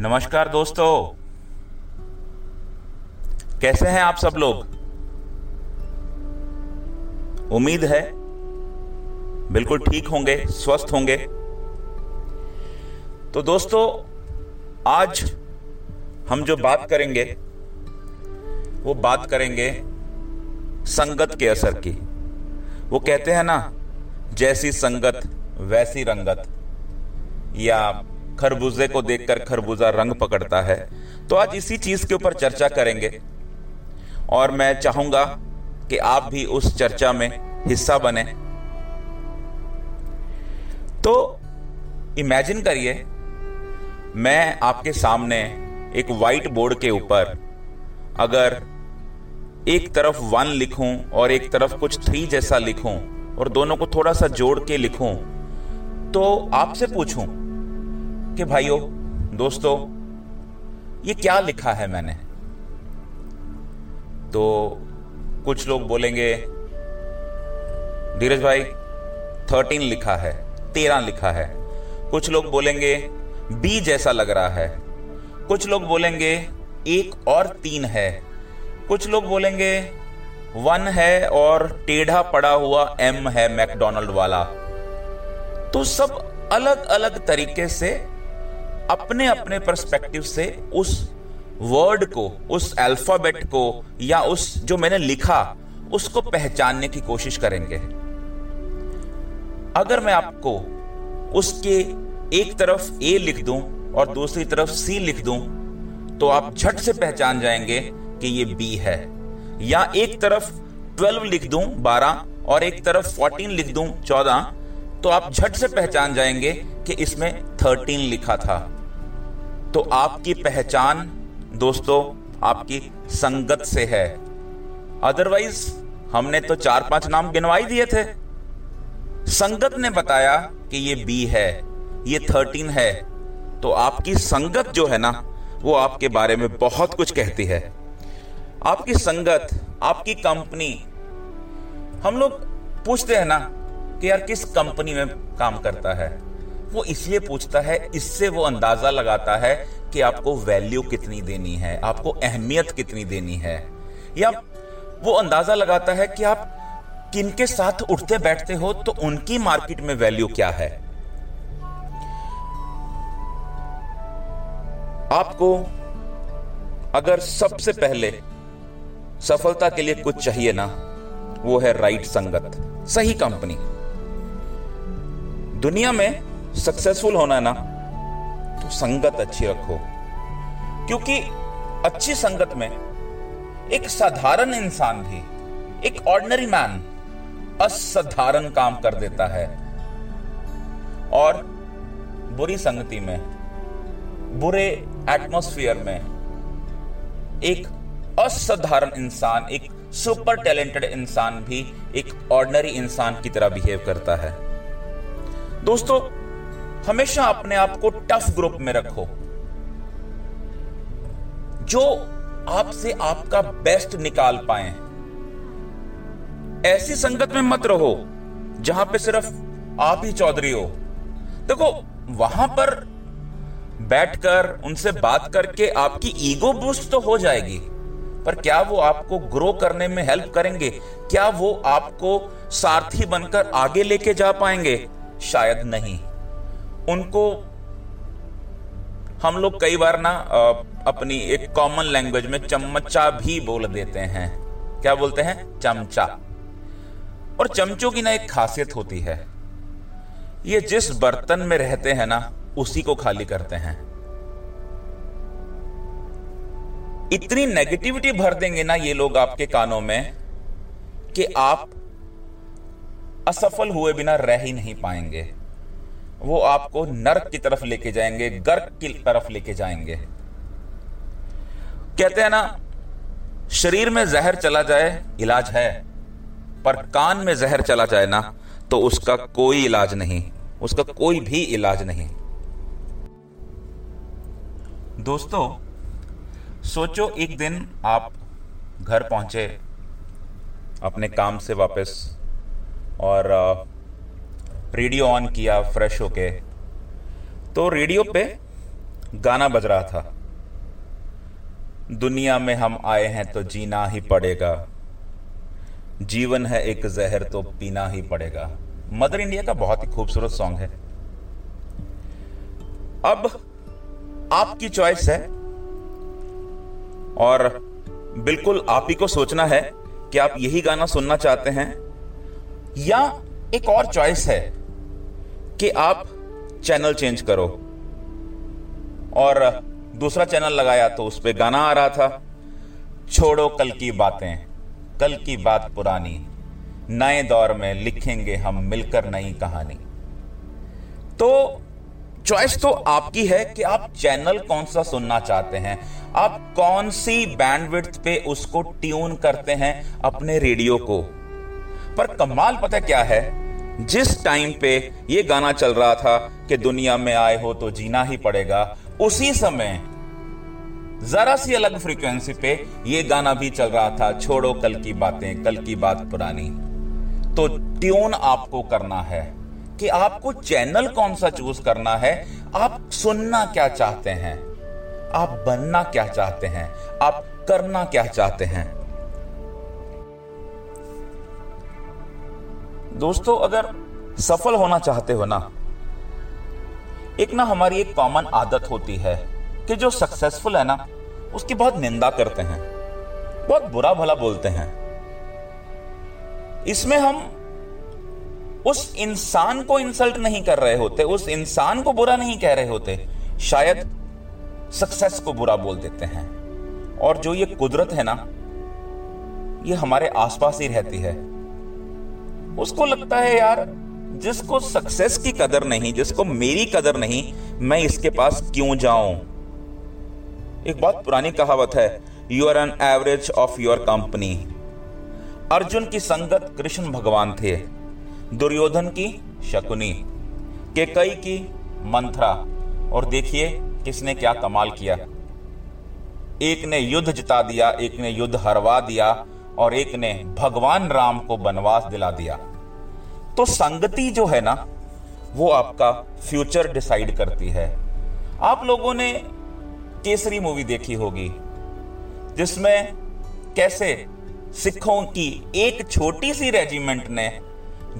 नमस्कार दोस्तों। कैसे हैं आप सब लोग? उम्मीद है बिल्कुल ठीक होंगे, स्वस्थ होंगे। तो दोस्तों, आज हम जो बात करेंगे, वो बात करेंगे संगत के असर की। वो कहते हैं ना, जैसी संगत, वैसी रंगत। या खरबूजे को देखकर खरबूजा रंग पकड़ता है। तो आज इसी चीज़ के ऊपर चर्चा करेंगे। और मैं चाहूँगा कि आप भी उस चर्चा में हिस्सा बने। तो इमेजिन करिए, मैं आपके सामने एक वाइट बोर्ड के ऊपर अगर एक तरफ़ वन लिखूं और एक तरफ़ कुछ थ्री जैसा लिखूं और दोनों को थोड़ा सा जोड़ के लिखूं तो आपसे पूछूँ कि भाइयों, दोस्तों, ये क्या लिखा है मैंने? तो कुछ लोग बोलेंगे, धीरज भाई थर्टीन लिखा है, तेरह लिखा है। कुछ लोग बोलेंगे बी जैसा लग रहा है। कुछ लोग बोलेंगे, एक और तीन है। कुछ लोग बोलेंगे, वन है और टेढ़ा पड़ा हुआ एम है मैकडोनल्ड वाला। तो सब अलग अलग तरीके से अपने अपने परस्पेक्टिव से उस वर्ड को, उस अल्फ़ाबेट को या उस जो मैंने लिखा, उसको पहचानने की कोशिश करेंगे। अगर मैं आपको उसके एक तरफ़ ए लिख दूँ और दूसरी तरफ़ सी लिख दूँ तो आप झट से पहचान जाएँगे कि ये बी है। या एक तरफ़ 12 लिख दूँ 12 और एक तरफ़ 14 लिख दूँ 14 तो आप झट से पहचान जाएँगे कि इसमें 13 लिखा था। तो आपकी पहचान, दोस्तों, आपकी संगत से है। अदरवाइज़ हमने तो चार पाँच नाम गिनवाई दिए थे। संगत ने बताया कि ये बी है, ये थर्टीन है। तो आपकी संगत जो है ना, वो आपके बारे में बहुत कुछ कहती है। आपकी संगत, आपकी कंपनी, हम लोग पूछते हैं ना कि यार किस कंपनी में काम करता है? वो इसलिए पूछता है, इससे वो अंदाज़ा लगाता है कि आपको वैल्यू कितनी देनी है, आपको अहमियत कितनी देनी है। या वो अंदाज़ा लगाता है कि आप किनके साथ उठते बैठते हो तो उनकी मार्केट में वैल्यू क्या है? आपको अगर सबसे पहले सफलता के लिए कुछ चाहिए ना, वो है राइट संगत, सही कंपनी दुनिया में सक्सेसफुल होना है ना तो संगत अच्छी रखो। क्योंकि अच्छी संगत में एक साधारण इंसान भी, एक ऑर्डनरी मैन असाधारण काम कर देता है। और बुरी संगति में, बुरे एटमोस्फियर में एक असाधारण इंसान, एक सुपर टैलेंटेड इंसान भी एक ऑर्डनरी इंसान की तरह बिहेव करता है। दोस्तों हमेशा अपने आप को टफ ग्रुप में रखो। जो आपसे आपका बेस्ट निकाल पाए। ऐसी संगत में मत रहो, जहाँ पे सिर्फ़ आप ही चौधरी हो। देखो, वहाँ पर बैठकर उनसे बात करके आपकी ईगो बूस्ट तो हो जाएगी, पर क्या वो आपको ग्रो करने में हेल्प करेंगे? क्या वो आपको सारथी बनकर आगे लेके जा पाएँगे? शायद नहीं। उनको हम लोग कई बार ना अपनी एक कॉमन लैंग्वेज में चमचा भी बोल देते हैं। क्या बोलते हैं? चमचा। और चमचों की ना एक खासियत होती है। ये जिस बर्तन में रहते हैं ना, उसी को खाली करते हैं। इतनी नेगेटिविटी भर देंगे ना ये लोग आपके कानों में कि आप असफल हुए बिना रह ही नहीं पाएँगे। वो आपको नरक की तरफ़ लेके जाएँगे, गर्क की तरफ़ लेके जाएँगे। कहते हैं ना, शरीर में जहर चला जाए, इलाज है, पर कान में जहर चला जाए ना तो उसका कोई इलाज नहीं, उसका कोई भी इलाज नहीं। दोस्तों, सोचो एक दिन आप घर पहुँचे, अपने काम से वापस, और रेडियो ऑन किया, फ्रेश होके। तो रेडियो पे गाना बज रहा था। दुनिया में हम आए हैं तो जीना ही पड़ेगा। जीवन है एक जहर तो पीना ही पड़ेगा। मदर इंडिया का बहुत ही खूबसूरत सॉन्ग है। अब आपकी चॉइस है। और बिल्कुल आप ही को सोचना है कि आप यही गाना सुनना चाहते हैं या एक और चॉइस है। कि आप चैनल चेंज करो। और दूसरा चैनल लगाया तो उस पर गाना आ रहा था, छोड़ो कल की बातें, कल की बात पुरानी, नए दौर में लिखेंगे हम मिलकर नई कहानी। तो चॉइस तो आपकी है कि आप चैनल कौन सा सुनना चाहते हैं, आप कौन सी बैंडविड्थ पे उसको ट्यून करते हैं अपने रेडियो को। पर कमाल पता क्या है? जिस टाइम पे ये गाना चल रहा था कि दुनिया में आए हो तो जीना ही पड़ेगा, उसी समय जरा सी अलग फ्रीक्वेंसी पे ये गाना भी चल रहा था, छोड़ो कल की बातें, कल की बात पुरानी। तो ट्यून आपको करना है कि आपको चैनल कौन सा चूज़ करना है, आप सुनना क्या चाहते हैं, आप बनना क्या चाहते हैं, आप करना क्या चाहते हैं। दोस्तों, अगर सफल होना चाहते हो ना, एक ना हमारी एक कॉमन आदत होती है कि जो सक्सेसफुल है ना, उसकी बहुत निंदा करते हैं, बहुत बुरा भला बोलते हैं। इसमें हम उस इंसान को इंसल्ट नहीं कर रहे होते, उस इंसान को बुरा नहीं कह रहे होते, शायद सक्सेस को बुरा बोल देते हैं। और जो ये कुदरत है ना, ये हमारे आसपास ही रहती है। उसको लगता है, यार, जिसको सक्सेस की कदर नहीं, जिसको मेरी कदर नहीं, मैं इसके पास क्यों जाऊँ? एक बहुत पुरानी कहावत है you are an average of your company Arjun की संगत कृष्ण भगवान थे, दुर्योधन की शकुनी के कई की मंथरा, और देखिए किसने क्या कमाल किया। एक ने युद्ध जिता दिया, एक ने युद्ध हरवा दिया और एक ने भगवान राम को वनवास दिला दिया। तो संगति जो है ना, वो आपका फ्यूचर डिसाइड करती है। आप लोगों ने केसरी मूवी देखी होगी, जिसमें कैसे सिखों की एक छोटी सी रेजिमेंट ने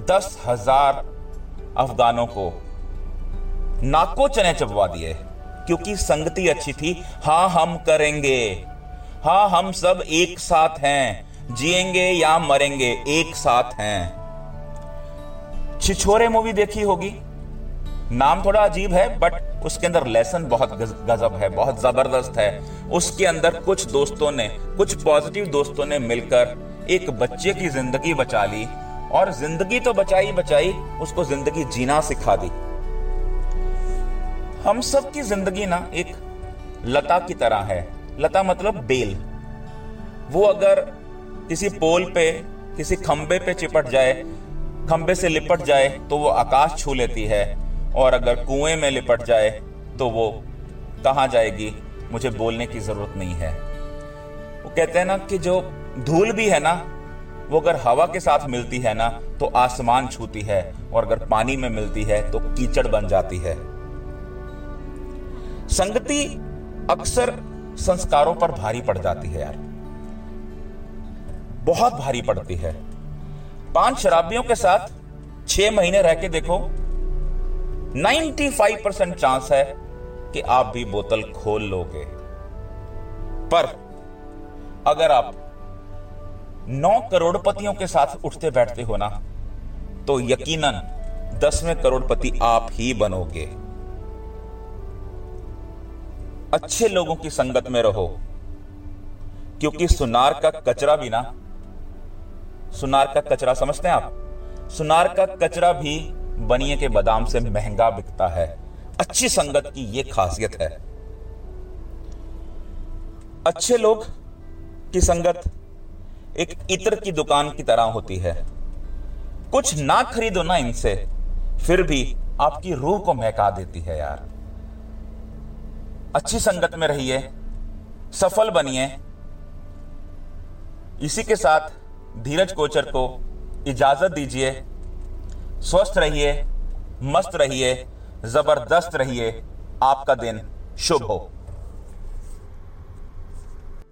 दस हज़ार अफगानों को नाको चने चबवा दिए, क्योंकि संगति अच्छी थी। हाँ हम करेंगे। हाँ हम सब एक साथ हैं। जिएँगे या मरेंगे, एक साथ हैं। छिछोरे मूवी देखी होगी। नाम थोड़ा अजीब है बट उसके अंदर लेसन बहुत गजब है, बहुत ज़बरदस्त है। उसके अंदर कुछ दोस्तों ने, कुछ पॉजिटिव दोस्तों ने मिलकर एक बच्चे की ज़िंदगी बचा ली, और ज़िंदगी तो बचाई बचाई उसको ज़िंदगी जीना सिखा दी। हम सब की ज़िंदगी ना एक लता की तरह है। लता मतलब बेल। वो अगर किसी पोल पे, किसी खंबे पे चिपट जाए, खंबे से लिपट जाए तो वो आकाश छू लेती है। और अगर कुएँ में लिपट जाए तो वो कहा जाएगी? मुझे बोलने की ज़रूरत नहीं है। वो कहते हैं ना कि जो धूल भी है ना, वो अगर हवा के साथ मिलती है ना तो आसमान छूती है। और अगर पानी में मिलती है तो कीचड़ बन जाती है। संगति अक्सर संस्कारों पर भारी पड़ जाती है यार। बहुत भारी पड़ती है। पाँच शराबियों के साथ छह महीने रह के देखो 95 परसेंट चांस है कि आप भी बोतल खोल लोगे। पर अगर आप नौ करोड़पतियों के साथ उठते बैठते हो ना तो यकीनन दसवें करोड़पति आप ही बनोगे। अच्छे लोगों की संगत में रहो, क्योंकि सुनार का कचरा भी ना सुनार का कचरा समझते हैं आप? सुनार का कचरा भी बनिए के बादाम से महँगा बिकता है। अच्छी संगत की यह खासियत है। अच्छे लोग की संगत एक इत्र की दुकान की तरह होती है। कुछ ना खरीदो ना इनसे, फिर भी आपकी रूह को महका देती है यार। अच्छी संगत में रहिए, सफल बनिए। इसी के साथ धीरज कोचर को इजाज़त दीजिए। स्वस्थ रहिए, मस्त रहिए, ज़बरदस्त रहिए। आपका दिन शुभ हो।